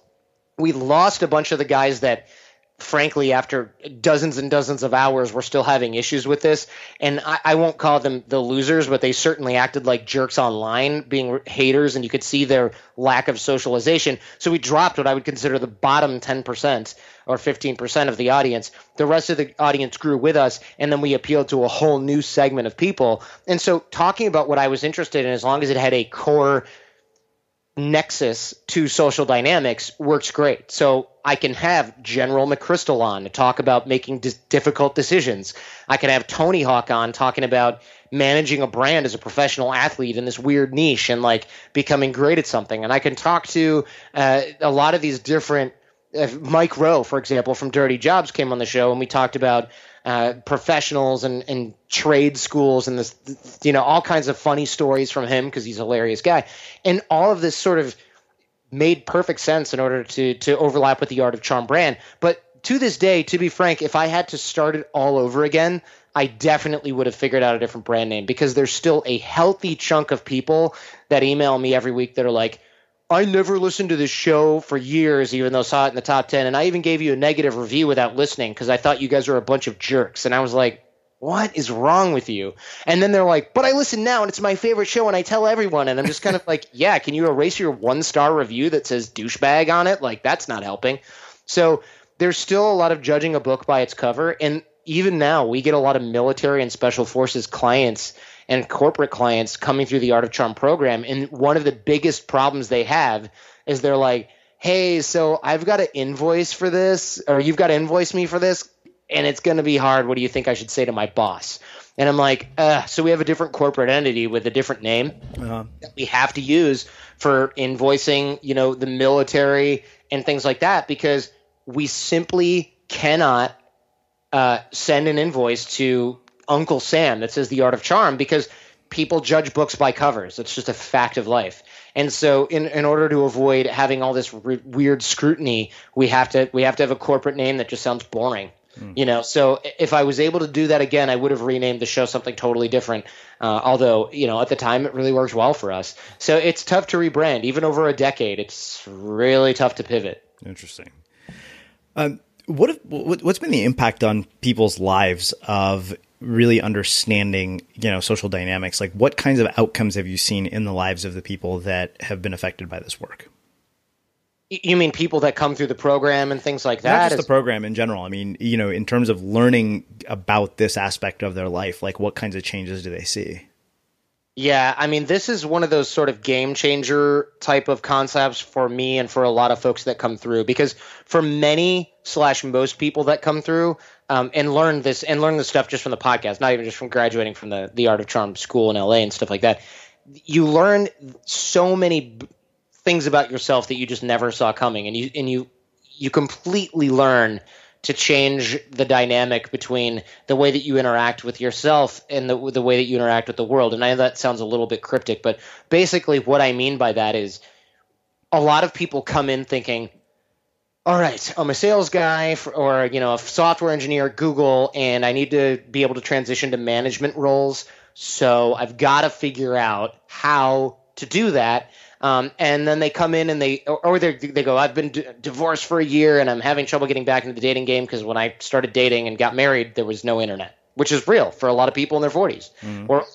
we lost a bunch of the guys that frankly, after dozens and dozens of hours, we're still having issues with this. And I, I, won't call them the losers, but they certainly acted like jerks online, being haters, and you could see their lack of socialization. So we dropped what I would consider the bottom 10% or 15% of the audience. The rest of the audience grew with us, and then we appealed to a whole new segment of people. And so talking about what I was interested in, as long as it had a core nexus to social dynamics works great. So I can have General McChrystal on to talk about making difficult decisions. I can have Tony Hawk on talking about managing a brand as a professional athlete in this weird niche and like becoming great at something. And I can talk to uh, a lot of these different. Uh, Mike Rowe, for example, from Dirty Jobs, came on the show and we talked about uh, professionals and, and trade schools and this, you know, all kinds of funny stories from him because he's a hilarious guy. And all of this sort of made perfect sense in order to to overlap with the Art of Charm brand. But to this day, to be frank, if I had to start it all over again, I definitely would have figured out a different brand name because there's still a healthy chunk of people that email me every week that are like, I never listened to this show for years, even though saw it in the top 10. And I even gave you a negative review without listening because I thought you guys were a bunch of jerks. And I was like, what is wrong with you? And then they're like, but I listen now and it's my favorite show and I tell everyone. And I'm just kind of like, yeah, can you erase your one star review that says douchebag on it? Like, that's not helping. So there's still a lot of judging a book by its cover. And even now, we get a lot of military and special forces clients and corporate clients coming through the Art of Charm program. And one of the biggest problems they have is they're like, hey, so I've got an invoice for this, or you've got to invoice me for this. And it's going to be hard. What do you think I should say to my boss? And I'm like, uh, so we have a different corporate entity with a different name uh-huh. that we have to use for invoicing, you know, the military and things like that because we simply cannot uh, send an invoice to Uncle Sam that says the art of charm because people judge books by covers. It's just a fact of life. And so, in, in order to avoid having all this re- weird scrutiny, we have to we have to have a corporate name that just sounds boring. Mm. You know, so if I was able to do that again, I would have renamed the show something totally different. Uh, although, you know, at the time it really worked well for us. So it's tough to rebrand, even over a decade. It's really tough to pivot. Interesting. Um, what have, what's been the impact on people's lives of really understanding, you know, social dynamics? Like, what kinds of outcomes have you seen in the lives of the people that have been affected by this work? You mean people that come through the program and things like that? Not just the program in general. I mean, you know, in terms of learning about this aspect of their life, like what kinds of changes do they see? Yeah, I mean, this is one of those sort of game changer type of concepts for me and for a lot of folks that come through because for many slash most people that come through um, and learn this and learn this stuff just from the podcast, not even just from graduating from the the Art of Charm school in LA and stuff like that. You learn so many things about yourself that you just never saw coming, and you and you you completely learn to change the dynamic between the way that you interact with yourself and the the way that you interact with the world. And I know that sounds a little bit cryptic, but basically what I mean by that is a lot of people come in thinking, all right, I'm a sales guy for, or you know a software engineer at Google, and I need to be able to transition to management roles. So I've got to figure out how to do that. Um, and then they come in and they, or they they go, I've been d- divorced for a year and I'm having trouble getting back into the dating game because when I started dating and got married, there was no internet, which is real for a lot of people in their 40s. Mm-hmm. Or,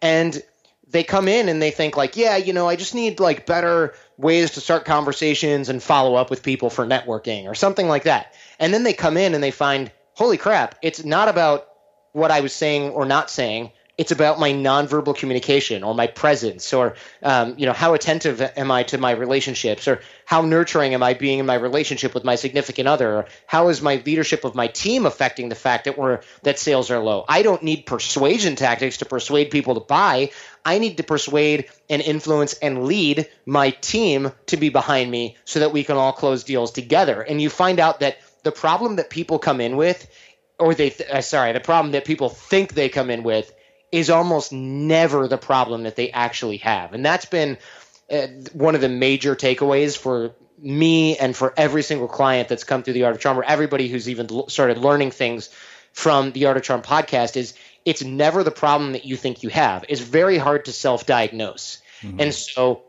and they come in and they think like, yeah, you know, I just need like better ways to start conversations and follow up with people for networking or something like that. And then they come in and they find, holy crap, it's not about what I was saying or not saying it's about my nonverbal communication or my presence or um, you know how attentive am i to my relationships or how nurturing am i being in my relationship with my significant other or how is my leadership of my team affecting the fact that we're that sales are low? I don't need persuasion tactics to persuade people to buy. I need to persuade and influence and lead my team to be behind me so that we can all close deals together. And you find out that the problem that people come in with or they th- uh, sorry the problem that people think they come in with is almost never the problem that they actually have. And that's been uh, one of the major takeaways for me and for every single client that's come through the Art of Charm, or everybody who's even l- started learning things from the Art of Charm podcast, is it's never the problem that you think you have. It's very hard to self diagnose. Mm-hmm. And so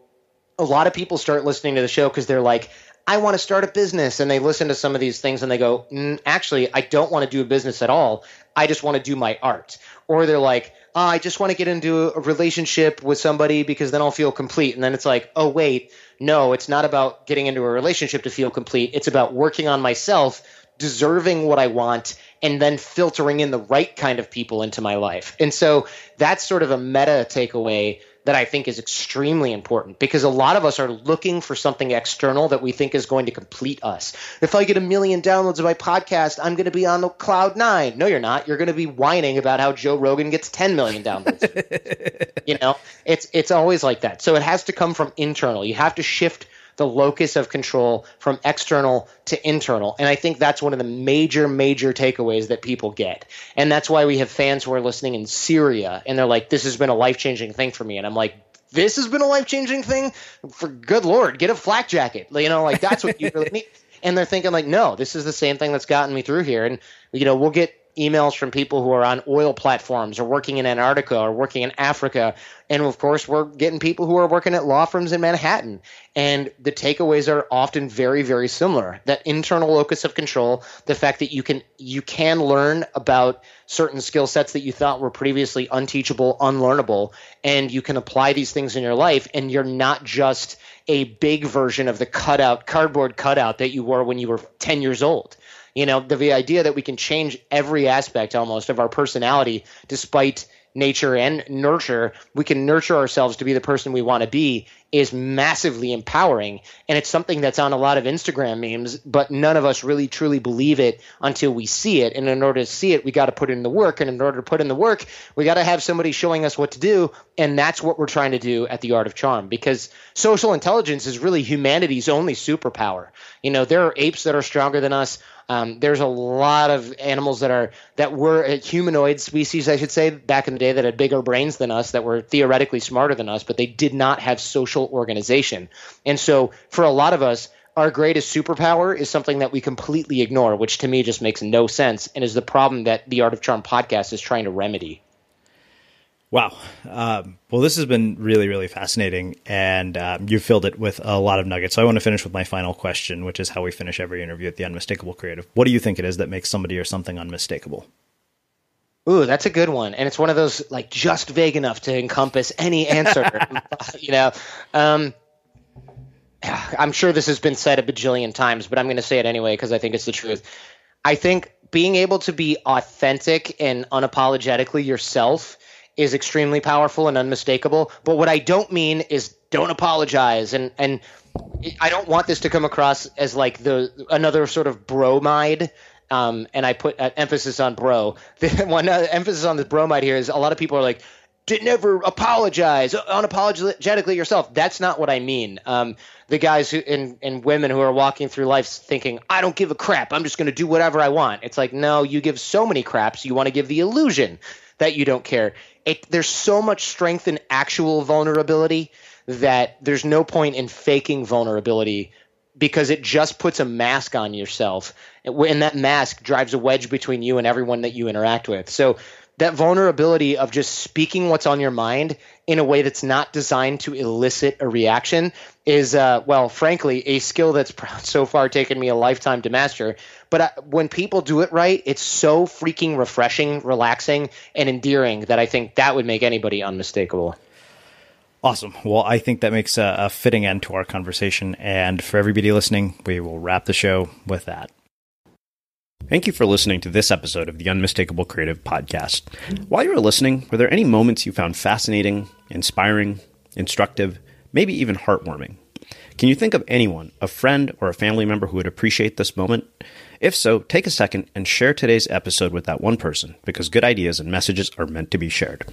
a lot of people start listening to the show because they're like, I want to start a business. And they listen to some of these things and they go, mm, actually, I don't want to do a business at all. I just want to do my art. Or they're like, oh, I just want to get into a relationship with somebody because then I'll feel complete. And then it's like, oh, wait, no, it's not about getting into a relationship to feel complete. It's about working on myself, deserving what I want, and then filtering in the right kind of people into my life. And so that's sort of a meta takeaway that I think is extremely important because a lot of us are looking for something external that we think is going to complete us. If I get a million downloads of my podcast, I'm going to be on the cloud nine. No, you're not. You're going to be whining about how Joe Rogan gets 10 million downloads. you know, it's it's always like that. So it has to come from internal. You have to shift the locus of control from external to internal. And I think that's one of the major, major takeaways that people get. And that's why we have fans who are listening in Syria and they're like, this has been a life changing thing for me. And I'm like, this has been a life changing thing? For good Lord, get a flak jacket. You know, like that's what you really need. And they're thinking, like, no, this is the same thing that's gotten me through here. And, you know, we'll get emails from people who are on oil platforms or working in Antarctica or working in Africa. And of course, we're getting people who are working at law firms in Manhattan. And the takeaways are often very, very similar. That internal locus of control, the fact that you can you can learn about certain skill sets that you thought were previously unteachable, unlearnable, and you can apply these things in your life, and you're not just a big version of the cutout cardboard cutout that you were when you were 10 years old you know, the, the idea that we can change every aspect almost of our personality despite nature and nurture, we can nurture ourselves to be the person we want to be is massively empowering. And it's something that's on a lot of Instagram memes, but none of us really truly believe it until we see it. And in order to see it, we got to put in the work. And in order to put in the work, we got to have somebody showing us what to do. And that's what we're trying to do at the Art of Charm because social intelligence is really humanity's only superpower. You know, there are apes that are stronger than us. Um, there's a lot of animals that are that were humanoid species, I should say, back in the day that had bigger brains than us, that were theoretically smarter than us, but they did not have social organization. And so, for a lot of us, our greatest superpower is something that we completely ignore, which to me just makes no sense, and is the problem that the Art of Charm podcast is trying to remedy. Wow. Um, well, this has been really, really fascinating, and um, you filled it with a lot of nuggets. So I want to finish with my final question, which is how we finish every interview at the Unmistakable Creative. What do you think it is that makes somebody or something unmistakable? Ooh, that's a good one, and it's one of those like just vague enough to encompass any answer. you know, um, I'm sure this has been said a bajillion times, but I'm going to say it anyway because I think it's the truth. I think being able to be authentic and unapologetically yourself is extremely powerful and unmistakable. But what I don't mean is don't apologize and and I don't want this to come across as like the another sort of bromide. Um, and I put uh, emphasis on bro. The one uh, emphasis on the bromide here is a lot of people are like, "Did never apologize, unapologetically yourself." That's not what I mean. Um, the guys who and, and women who are walking through life thinking, "I don't give a crap. I'm just going to do whatever I want." It's like, no, you give so many craps. You want to give the illusion that you don't care. It, there's so much strength in actual vulnerability that there's no point in faking vulnerability because it just puts a mask on yourself. And that mask drives a wedge between you and everyone that you interact with. So that vulnerability of just speaking what's on your mind in a way that's not designed to elicit a reaction is, uh, well, frankly, a skill that's so far taken me a lifetime to master. But I, when people do it right, it's so freaking refreshing, relaxing, and endearing that I think that would make anybody unmistakable. Awesome. Well, I think that makes a, a fitting end to our conversation. And for everybody listening, we will wrap the show with that. Thank you for listening to this episode of the Unmistakable Creative Podcast. While you were listening, were there any moments you found fascinating, inspiring, instructive, maybe even heartwarming? Can you think of anyone, a friend or a family member who would appreciate this moment? If so, take a second and share today's episode with that one person because good ideas and messages are meant to be shared.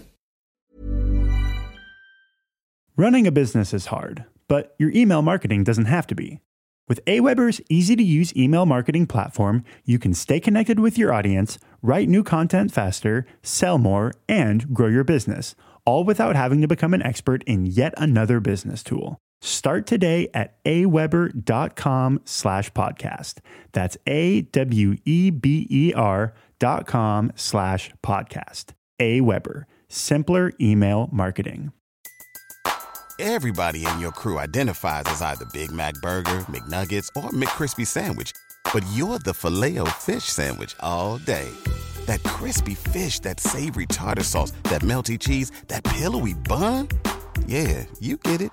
Running a business is hard, but your email marketing doesn't have to be. With Aweber's easy to use email marketing platform, you can stay connected with your audience, write new content faster, sell more, and grow your business, all without having to become an expert in yet another business tool. Start today at aweber.com slash podcast. That's A-W-E-B-E-R dot com slash podcast. Aweber, simpler email marketing. Everybody in your crew identifies as either Big Mac Burger, McNuggets, or McCrispy Sandwich. But you're the filet fish Sandwich all day. That crispy fish, that savory tartar sauce, that melty cheese, that pillowy bun. Yeah, you get it